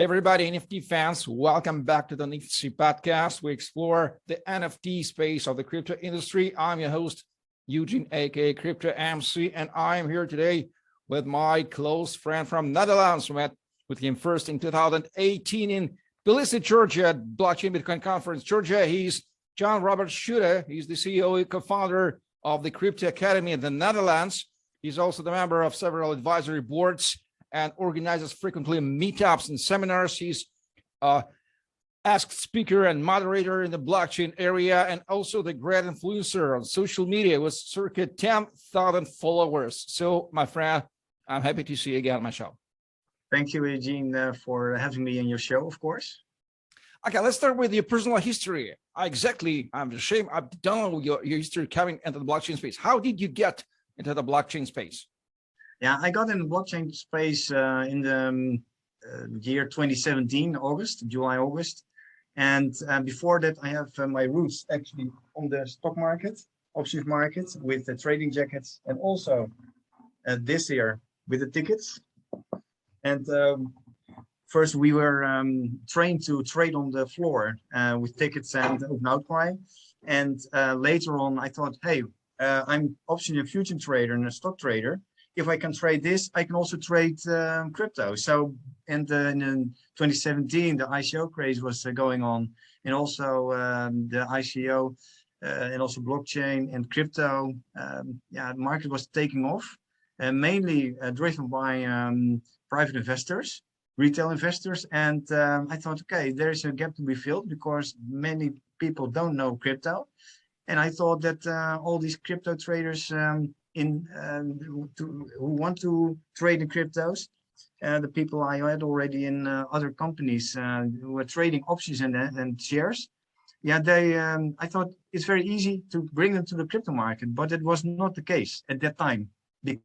Hey, everybody, NFT fans, welcome back to the Nifty podcast. We explore the NFT space of the crypto industry. I'm your host, Eugene, aka Crypto MC, and I am here today with my close friend from Netherlands. We met with him first in 2018 in Tbilisi, Georgia, at Blockchain Bitcoin Conference. Georgia, he's John Robert Schutte. He's the CEO and co-founder of the Crypto Academy in the Netherlands. He's also the member of several advisory boards and organizes frequently meetups and seminars. He's uh, asked speaker and moderator in the blockchain area, and also the great influencer on social media with circa 10,000 followers. So, my friend, I'm happy to see you again on my show. Thank you, Eugene, uh, for having me in your show, of course. Okay, let's start with your personal history. Exactly, I'm ashamed I don't know your, your history coming into the blockchain space. How did you get into the blockchain space? Yeah, I got in the blockchain space uh, in the um, uh, year 2017, August, July, August. And uh, before that, I have uh, my roots actually on the stock market, options market with the trading jackets and also uh, this year with the tickets. And um, first we were um, trained to trade on the floor uh, with tickets and open outcry. And later on, I thought, hey, I'm option and future trader and a stock trader if I can trade this, I can also trade um, crypto. So and uh, in 2017, the ICO craze was uh, going on, and also um, the ICO uh, and also blockchain and crypto. Um, yeah, the market was taking off, and mainly uh, driven by um, private investors, retail investors. And um, I thought, okay, there is a gap to be filled because many people don't know crypto. And I thought that uh, all these crypto traders um, in um, to, who want to trade in cryptos. Uh, the people I had already in uh, other companies uh, who were trading options and, and shares. Yeah, they. Um, I thought it's very easy to bring them to the crypto market, but it was not the case at that time because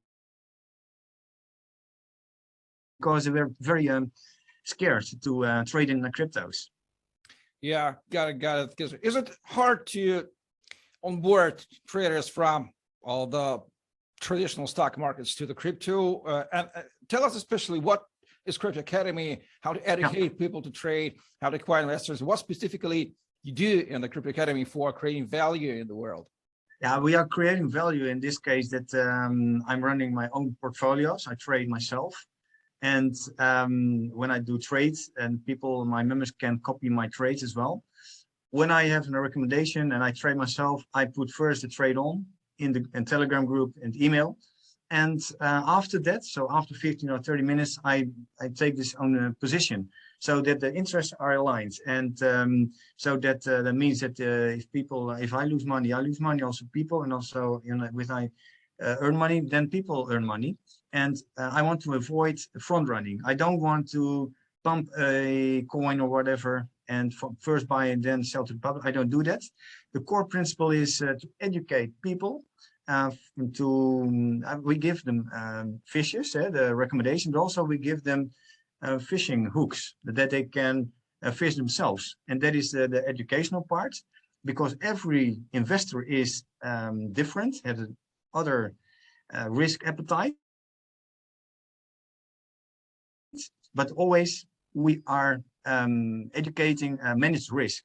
they were very um, scared to uh, trade in the cryptos. Yeah, got it, got it. Is it hard to onboard traders from all the traditional stock markets to the crypto. Uh, and uh, tell us especially what is Crypto Academy, how to educate yeah. people to trade, how to acquire investors, what specifically you do in the Crypto Academy for creating value in the world. Yeah, we are creating value in this case that um, I'm running my own portfolios. I trade myself. And um, when I do trades and people, my members can copy my trades as well. When I have a recommendation and I trade myself, I put first the trade on in the in Telegram group and email. And uh, after that, so after 15 or 30 minutes, I, I take this on a position so that the interests are aligned. And um, so that uh, that means that uh, if people, if I lose money, I lose money, also people, and also you know, with I uh, earn money, then people earn money. And uh, I want to avoid front running. I don't want to pump a coin or whatever and first buy and then sell to the public. I don't do that. The core principle is uh, to educate people. Uh, to uh, we give them um, fishes, uh, the recommendation, but also we give them uh, fishing hooks that they can uh, fish themselves, and that is the, the educational part. Because every investor is um, different, has other risk appetite, but always we are um, educating uh, managed risk.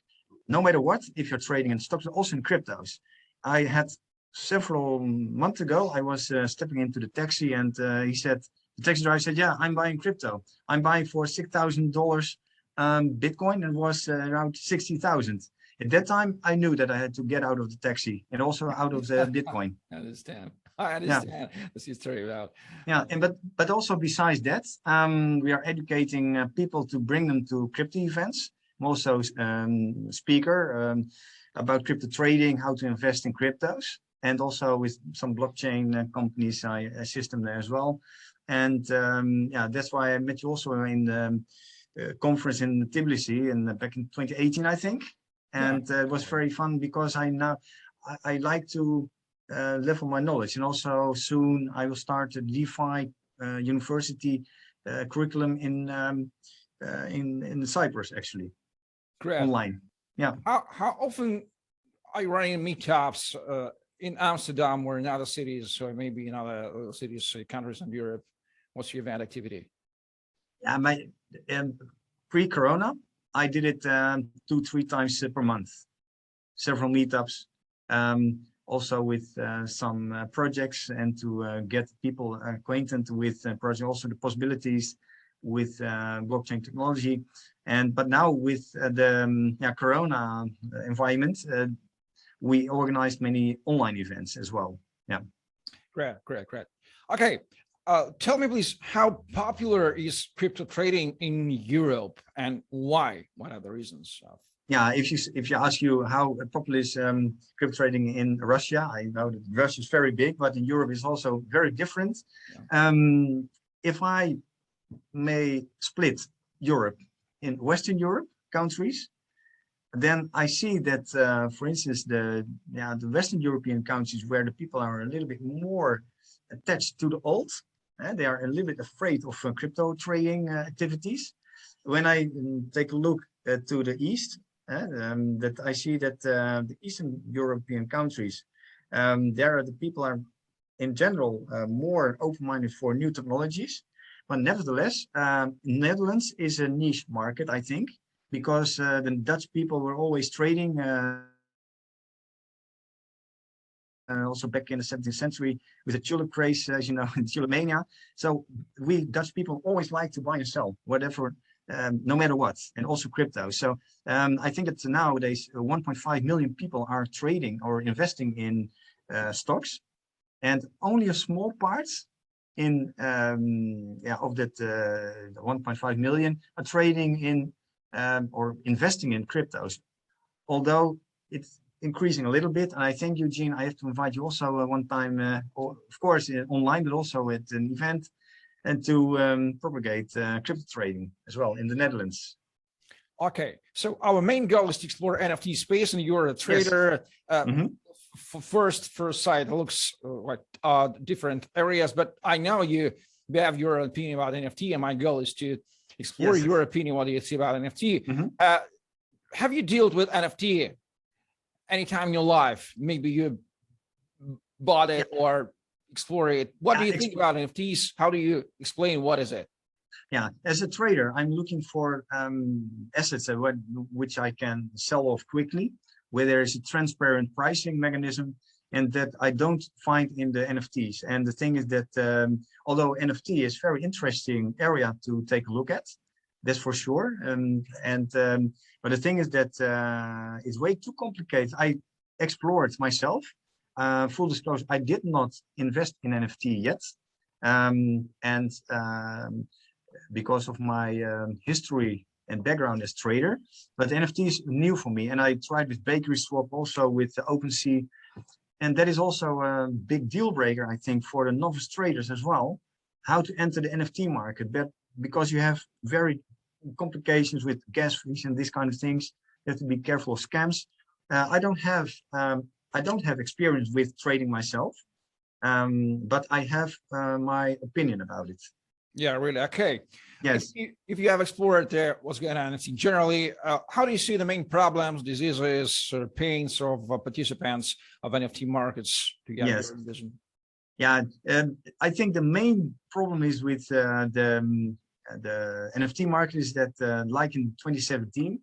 No matter what, if you're trading in stocks, also in cryptos. I had several months ago, I was uh, stepping into the taxi and uh, he said, the taxi driver said, yeah, I'm buying crypto. I'm buying for $6,000 um, Bitcoin and was uh, around 60,000. At that time, I knew that I had to get out of the taxi and also out of the Bitcoin. I understand. I understand yeah. the history about. Yeah, and but but also besides that, um, we are educating uh, people to bring them to crypto events. I'm also um, speaker um, about crypto trading, how to invest in cryptos, and also with some blockchain uh, companies, I assist them there as well. And um, yeah, that's why I met you also in the um, uh, conference in Tbilisi in uh, back in 2018, I think. And yeah. Uh, it was very fun because I now I, I like to uh, level my knowledge. And also soon I will start a DeFi uh, university uh, curriculum in um, uh, in in Cyprus actually. Great. Online. Yeah. How how often are you running meetups uh, in Amsterdam or in other cities or maybe in other cities, countries in Europe? What's your event activity? Yeah, my um, pre-corona, I did it um, two, three times uh, per month, several meetups, um, also with uh, some uh, projects and to uh, get people acquainted with projects, also the possibilities with blockchain technology. And but now with the um, yeah, Corona environment, we organized many online events as well. Yeah. Great, great, great. Okay, uh, tell me please, how popular is crypto trading in Europe and why? What are the reasons? Yeah, if you if you ask you how popular is um, crypto trading in Russia, I know that Russia is very big, but in Europe is also very different. Yeah. Um, if I may split Europe in Western Europe countries, then I see that, uh, for instance, the yeah the Western European countries where the people are a little bit more attached to the old, and they are a little bit afraid of uh, crypto trading uh, activities. When I um, take a look uh, to the east, um, that I see that uh, the Eastern European countries, um, there the people are in general uh, more open-minded for new technologies. But nevertheless, um, Netherlands is a niche market, I think, because uh, the Dutch people were always trading uh, uh, also back in the 17th century with the tulip craze, as you know, in tulip mania. So we Dutch people always like to buy and sell, whatever, um, no matter what, and also crypto. So um, I think that nowadays uh, 1.5 million people are trading or investing in uh, stocks, and only a small part in um, yeah of that uh, 1.5 million are trading in um, or investing in cryptos. Although it's increasing a little bit. And I think, Eugene, I have to invite you also uh, one time, uh, or of course, uh, online, but also at an event and to um, propagate uh, crypto trading as well in the Netherlands. Okay, so our main goal is to explore NFT space, and you're a trader. Yes. Mm -hmm. First, first sight, it looks uh, like uh, different areas, but I know you have your opinion about NFT, and my goal is to explore yes. your opinion. What do you see about NFT? Mm -hmm. have you dealt with NFT anytime in your life, maybe you bought it yeah. or explore it. What yeah, do you think about NFTs? How do you explain what is it? Yeah, as a trader, I'm looking for um, assets that, which I can sell off quickly, where there is a transparent pricing mechanism and that I don't find in the NFTs. And the thing is that um, although NFT is very interesting area to take a look at, that's for sure. Um, and um, but the thing is that uh, it's way too complicated. I explored myself. Uh, full disclosure, I did not invest in NFT yet. Um, and um, because of my um, history and background as trader, but NFT is new for me. And I tried with Bakery Swap, also with the OpenSea. And that is also a big deal breaker, I think, for the novice traders as well, how to enter the NFT market. But because you have very complications with gas fees and these kind of things. You have to be careful of scams. Uh, I don't have um, I don't have experience with trading myself, um, but I have uh, my opinion about it. Yeah, really. Okay. Yes. If you, if you have explored uh, what's going on generally, uh, how do you see the main problems, diseases, or pains of uh, participants of NFT markets together? Yes. Yeah, um, I think the main problem is with uh, the um, the NFT market is that, uh, like in 2017,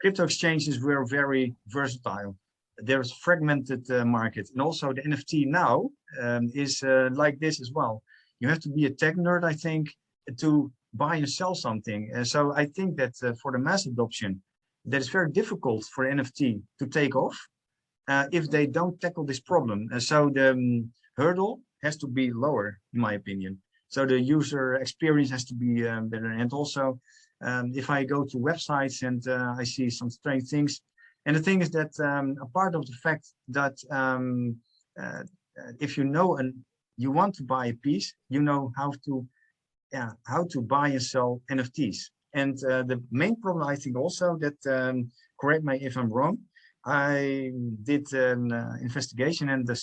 crypto exchanges were very versatile. There's fragmented uh, market, and also the NFT now um, is uh, like this as well. You have to be a tech nerd, I think, to buy and sell something. And so I think that uh, for the mass adoption, that is very difficult for NFT to take off if they don't tackle this problem. And so the um, hurdle has to be lower, in my opinion. So the user experience has to be um, better. And also, um, if I go to websites and uh, I see some strange things, and the thing is that um, a part of the fact that um, uh, if you know and you want to buy a piece, you know how to, yeah, how to buy and sell NFTs. And uh, the main problem, I think, also that um, correct me if I'm wrong. I did an uh, investigation, and the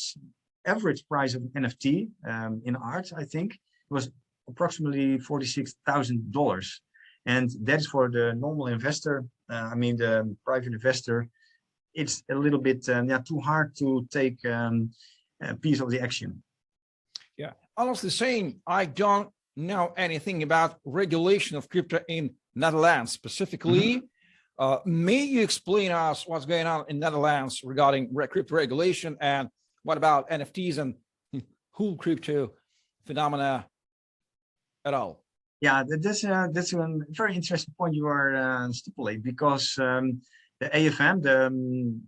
average price of NFT um, in art, I think, was approximately $46,000. And that's for the normal investor. Uh, I mean, the private investor, it's a little bit um, yeah, too hard to take um, a piece of the action. Yeah, almost the same. I don't know anything about regulation of crypto in Netherlands specifically. Mm-hmm. Uh, may you explain us what's going on in Netherlands regarding crypto regulation and what about NFTs and whole crypto phenomena at all? Yeah, that's a, that's a very interesting point you are uh, stipulate because um, the AFM, the um,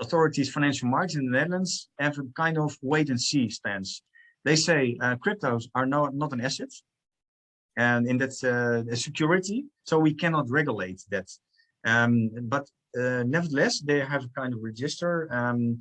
authorities financial markets in the Netherlands, have a kind of wait and see stance. They say uh, cryptos are no, not an asset, and in that uh, security, so we cannot regulate that. Um, but uh, nevertheless, they have a kind of register. Um,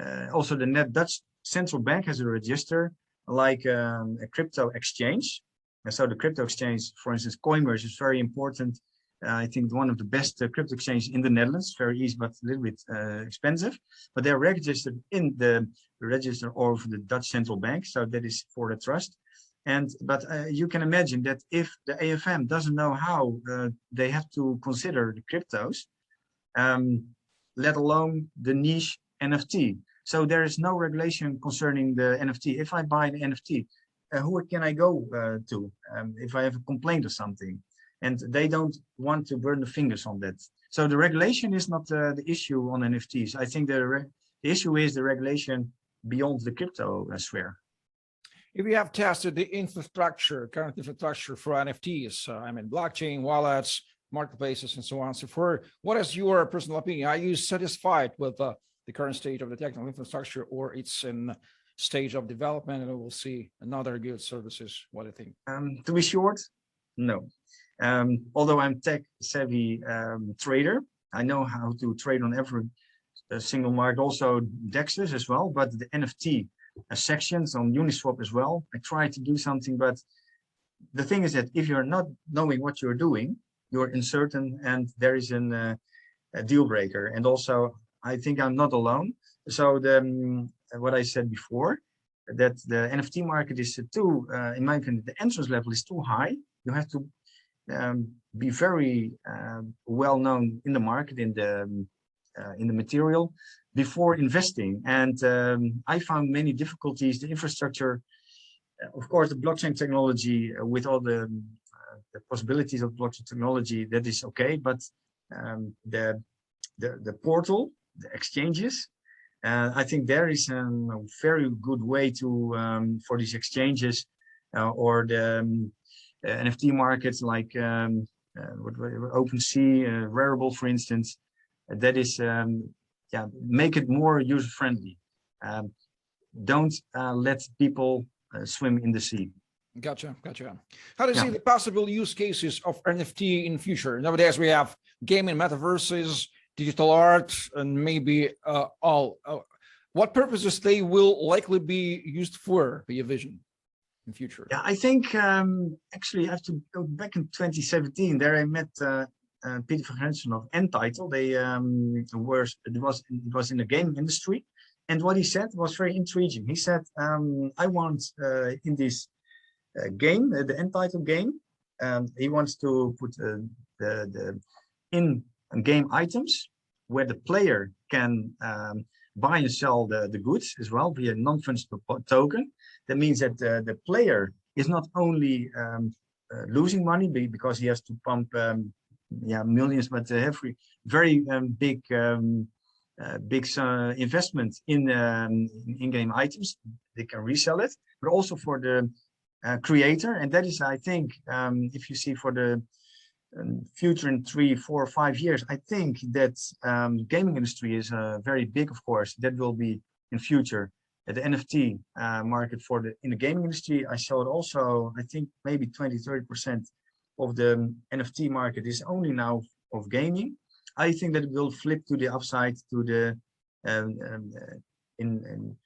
uh, also, the Net Dutch central bank has a register like um, a crypto exchange. And so the crypto exchange, for instance, Coinbase is very important. I think one of the best uh, crypto exchanges in the Netherlands, very easy, but a little bit uh, expensive. But they're registered in the register of the Dutch central bank. So that is for the trust. And but uh, you can imagine that if the AFM doesn't know how uh, they have to consider the cryptos, um, let alone the niche NFT. So there is no regulation concerning the NFT. If I buy the NFT, uh, who can I go uh, to um, if I have a complaint or something? And they don't want to burn the fingers on that. So the regulation is not uh, the issue on NFTs. I think the, the issue is the regulation beyond the crypto sphere if we have tested the infrastructure, current infrastructure for NFTs, uh, I mean, blockchain, wallets, marketplaces, and so on and so forth, what is your personal opinion? Are you satisfied with uh, the current state of the technical infrastructure, or it's in stage of development and we'll see another good services? What do you think? Um, to be short, no. Um, although I'm tech savvy um, trader, I know how to trade on every uh, single market, also DEXs as well, but the NFT sections on Uniswap as well. I try to do something, but the thing is that if you're not knowing what you're doing, you're uncertain and there is an, uh, a deal breaker. And also, I think I'm not alone. So the um, what I said before, that the NFT market is too, uh, in my opinion, the entrance level is too high. You have to um, be very uh, well known in the market, in the um, uh, in the material, before investing. And um, I found many difficulties. The infrastructure, uh, of course, the blockchain technology uh, with all the, uh, the, possibilities of blockchain technology, that is okay. But um, the, the, the portal, the exchanges, uh, I think there is a very good way to um, for these exchanges uh, or the um, NFT markets like um, uh, what, OpenSea, Rarible, for instance. that is um, yeah, make it more user friendly. Um, don't uh, let people uh, swim in the sea. Gotcha, gotcha. How do you yeah. see the possible use cases of NFT in future? Nowadays we have gaming, metaverses, digital art, and maybe uh, all. Uh, what purposes they will likely be used for? Be a vision in future. Yeah, I think um, actually I have to go back in 2017. There I met uh, uh, Peter van Grensen of N-Title. They um, were it was it was in the game industry, and what he said was very intriguing. He said, um, "I want uh, in this uh, game, uh, the N-Title game, um, he wants to put uh, the the in game items where the player can um, buy and sell the, the goods as well via non-fungible token. That means that uh, the player is not only um, uh, losing money because he has to pump um, yeah millions, but every very um, big um, uh, big uh, investment in um, in-game items. They can resell it, but also for the uh, creator, and that is, I think, um, if you see for the future in three, four, five years, I think that um, gaming industry is uh, very big. Of course, that will be in future. At the NFT uh, market for the in the gaming industry, I saw it also. I think maybe 20, 30 percent of the NFT market is only now of gaming. I think that it will flip to the upside to the um, um, uh, in, in,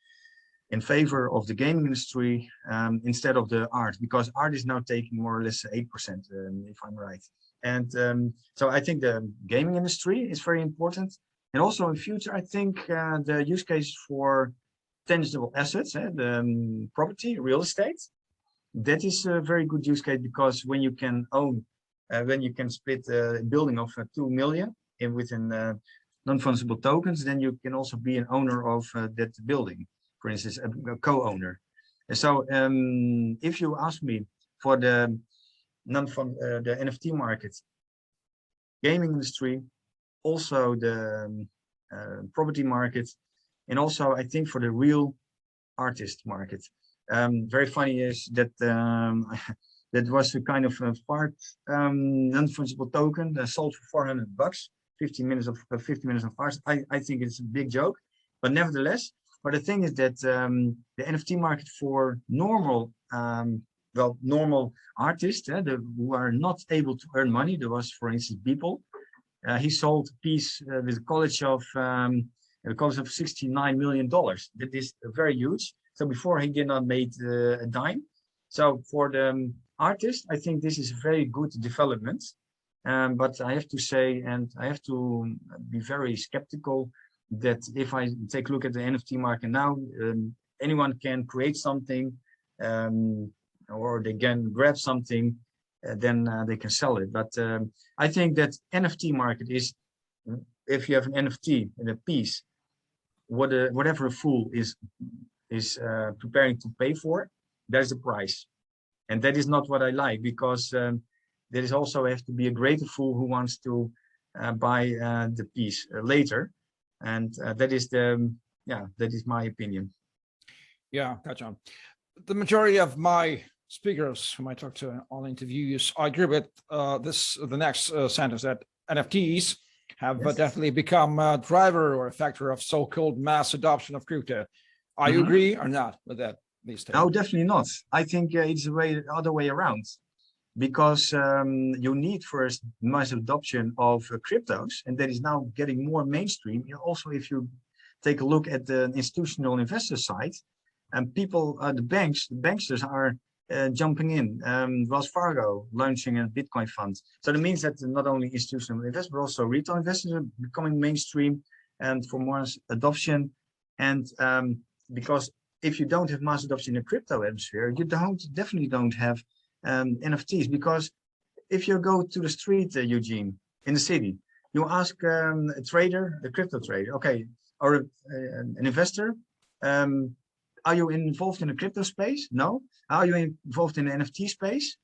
in favor of the gaming industry um, instead of the art because art is now taking more or less eight percent um, if I'm right. And um, so I think the gaming industry is very important. And also in future, I think uh, the use case for tangible assets, eh, the um, property, real estate, that is a very good use case because when you can own, uh, when you can split a building of uh, 2 million in within uh, non-fungible tokens, then you can also be an owner of uh, that building, for instance, a, a co-owner. So um, if you ask me for the non fun uh, the NFT market, gaming industry, also the um, uh, property market, and also I think for the real artist market. Um, very funny is that um, that was a kind of a part um, non-fungible token that sold for 400 bucks, 15 minutes of uh, 50 minutes of art. I, I think it's a big joke, but nevertheless. But the thing is that um, the NFT market for normal, um, well, normal artists uh, the, who are not able to earn money. There was, for instance, people. Uh, he sold a piece uh, with a college of um, a college of 69 million dollars. That is very huge. So before he did not made uh, a dime. So for the um, artist, I think this is a very good development. Um, but I have to say, and I have to be very skeptical that if I take a look at the NFT market now, um, anyone can create something um, or they can grab something, uh, then uh, they can sell it. But um, I think that NFT market is, if you have an NFT in a piece, what a, whatever a fool is is uh, preparing to pay for, there's the price and that is not what I like because um, there is also have to be a greater fool who wants to uh, buy uh, the piece uh, later, and uh, that is the um, yeah that is my opinion. Yeah, gotcha. The majority of my speakers whom I talk to on interviews, I agree with uh, this the next uh, sentence that NFTs have yes. definitely become a driver or a factor of so-called mass adoption of crypto. Are mm -hmm. you agree or not with that? these days? No, definitely not. I think uh, it's the way other way around because um, you need first mass adoption of uh, cryptos and that is now getting more mainstream. Also, if you take a look at the institutional investor side and people, uh, the banks, the banksters are uh, jumping in. Um, Wells Fargo launching a Bitcoin fund. So that means that not only institutional investors, but also retail investors are becoming mainstream and for more adoption. And um, because if you don't have mass adoption in the crypto atmosphere, you don't definitely don't have um, NFTs because if you go to the street, uh, Eugene, in the city, you ask um, a trader, a crypto trader, okay, or uh, an investor, um, are you involved in the crypto space? No. Are you involved in the NFT space?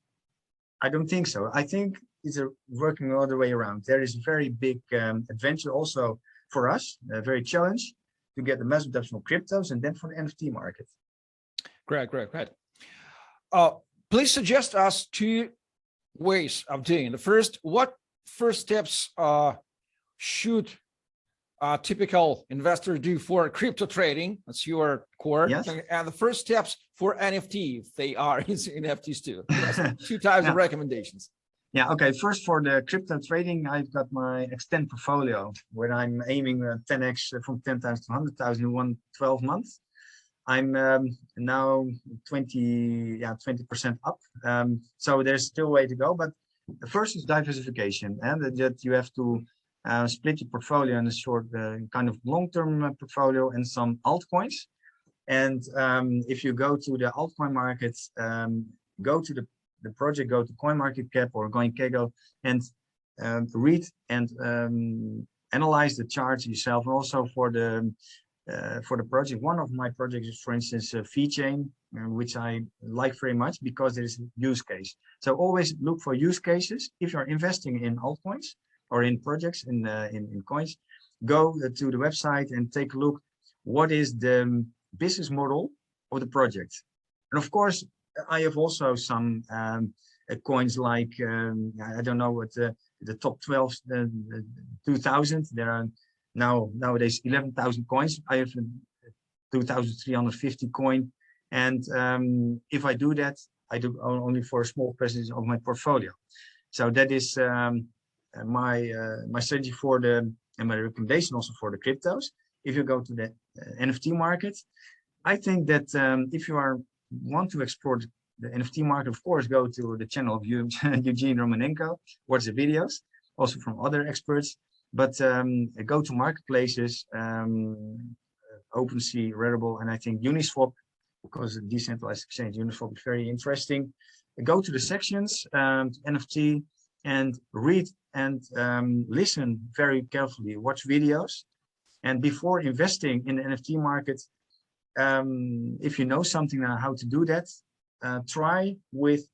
I don't think so. I think it's a working all the way around. There is a very big um, adventure also for us, a very challenge to get the mass adoption of cryptos and then for the NFT market. Great, great, great. Uh, please suggest us two ways of doing. The first, what first steps uh, should a typical investor do for crypto trading? That's your core. Yes. And the first steps for NFT, if they are NFTs too. two types yeah. of recommendations. Yeah, okay. First for the crypto trading, I've got my extend portfolio where I'm aiming 10x uh, from 10,000 to 100,000 in one 12 months. I'm um, now 20, yeah, 20% up. Um, so there's still a way to go, but the first is diversification and that you have to uh, split your portfolio in a short uh, kind of long-term uh, portfolio and some altcoins. And um, if you go to the altcoin markets, um, go to the the project, go to CoinMarketCap or CoinGecko and um, read and um, analyze the charts yourself. And also for the uh, for the project, one of my projects is, for instance, a VeChain, uh, which I like very much because there is a use case. So always look for use cases. If you're investing in altcoins or in projects in uh, in, in coins, go to the website and take a look. What is the business model of the project? And of course, I have also some um, uh, coins like um, I don't know what the, the top 12 uh, 2000 there are now nowadays 11,000 coins I have 2,350 coin and um, if I do that I do only for a small percentage of my portfolio so that is um, uh, my uh, my strategy for the and my recommendation also for the cryptos if you go to the uh, NFT market I think that um, if you are want to explore the NFT market, of course, go to the channel of Eugene Romanenko, watch the videos, also from other experts, but um, go to marketplaces, um, OpenSea, Rarible, and I think Uniswap, because decentralized exchange Uniswap is very interesting. Go to the sections, um, NFT, and read and um, listen very carefully, watch videos. And before investing in the NFT market, um, if you know something on how to do that, uh, try with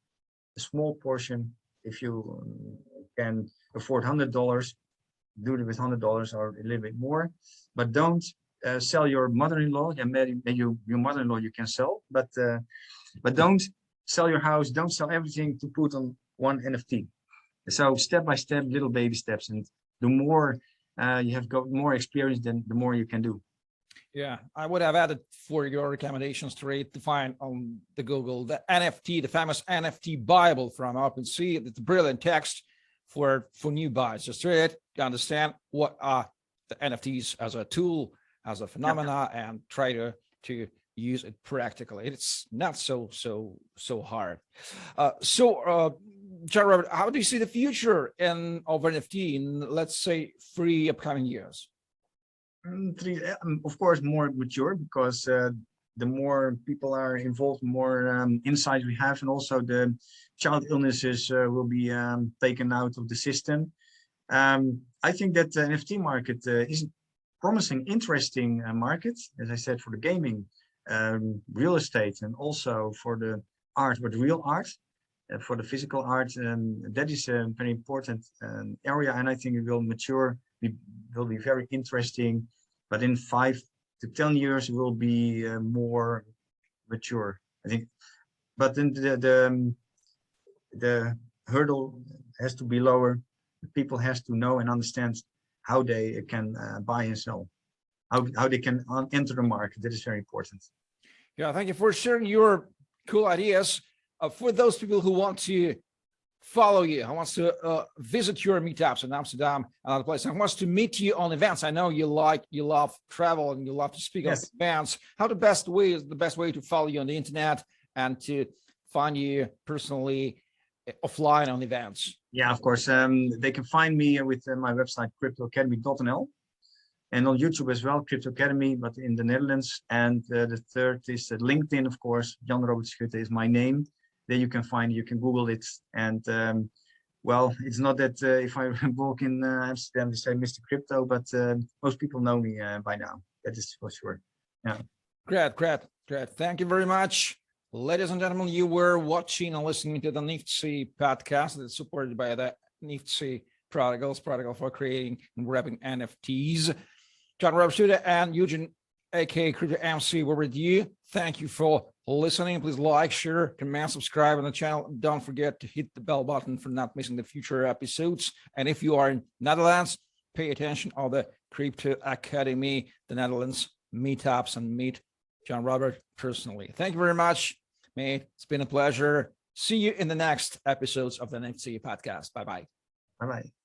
a small portion if you um, can afford hundred dollars, do it with hundred dollars or a little bit more, but don't uh, sell your mother-in-law. Yeah, maybe, maybe you, your mother-in-law you can sell, but uh, but don't sell your house. Don't sell everything to put on one NFT. So step by step, little baby steps, and the more uh, you have got more experience, then the more you can do. Yeah, I would have added for your recommendations to rate to find on the Google the NFT, the famous NFT Bible from OpenSea. It's a brilliant text for for new buyers. Just read it, understand what are the NFTs as a tool, as a phenomena, and try to to use it practically. It's not so so so hard. Uh, so, uh, John Robert, how do you see the future in of NFT in let's say three upcoming years? Mm, three, um, of course, more mature because uh, the more people are involved, more um, insights we have, and also the child illnesses uh, will be um, taken out of the system. Um, I think that the NFT market uh, is promising, interesting uh, market, as I said, for the gaming, real estate, and also for the art, but real art. Uh, for the physical art, um, that is a very important um, area, and I think it will mature be, will be very interesting. But in five to 10 years, it will be uh, more mature, I think. But then the, the, um, the hurdle has to be lower. People has to know and understand how they can uh, buy and sell, how, how they can uh, enter the market. That is very important. Yeah, thank you for sharing your cool ideas. Uh, for those people who want to follow you, who wants to uh, visit your meetups in Amsterdam and other places, who wants to meet you on events. I know you like, you love travel and you love to speak Yes. on events. How the best way is the best way to follow you on the internet and to find you personally uh, offline on events? Yeah, of course. Um, they can find me with uh, my website cryptoacademy.nl and on YouTube as well, Crypto Academy, but in the Netherlands. And uh, the third is uh, LinkedIn, of course. Jan Robert Schutte is my name. There you can find, you can Google it. And um, well, it's not that uh, if I walk in uh, Amsterdam, they say Mr. Crypto, but uh, most people know me uh, by now. That is for sure. Yeah great, great, great. Thank you very much. Ladies and gentlemen, you were watching and listening to the Nifty podcast that's supported by the Nifty Prodigals, Prodigal for creating and wrapping NFTs. John Robert and Eugene, aka Crypto MC, were with you. Thank you for listening. Please like, share, comment, subscribe on the channel. Don't forget to hit the bell button for not missing the future episodes. And if you are in Netherlands, pay attention on the Crypto Academy, the Netherlands meetups and meet John Robert personally. Thank you very much, mate. It's been a pleasure. See you in the next episodes of the Nifty podcast. Bye bye. Bye bye.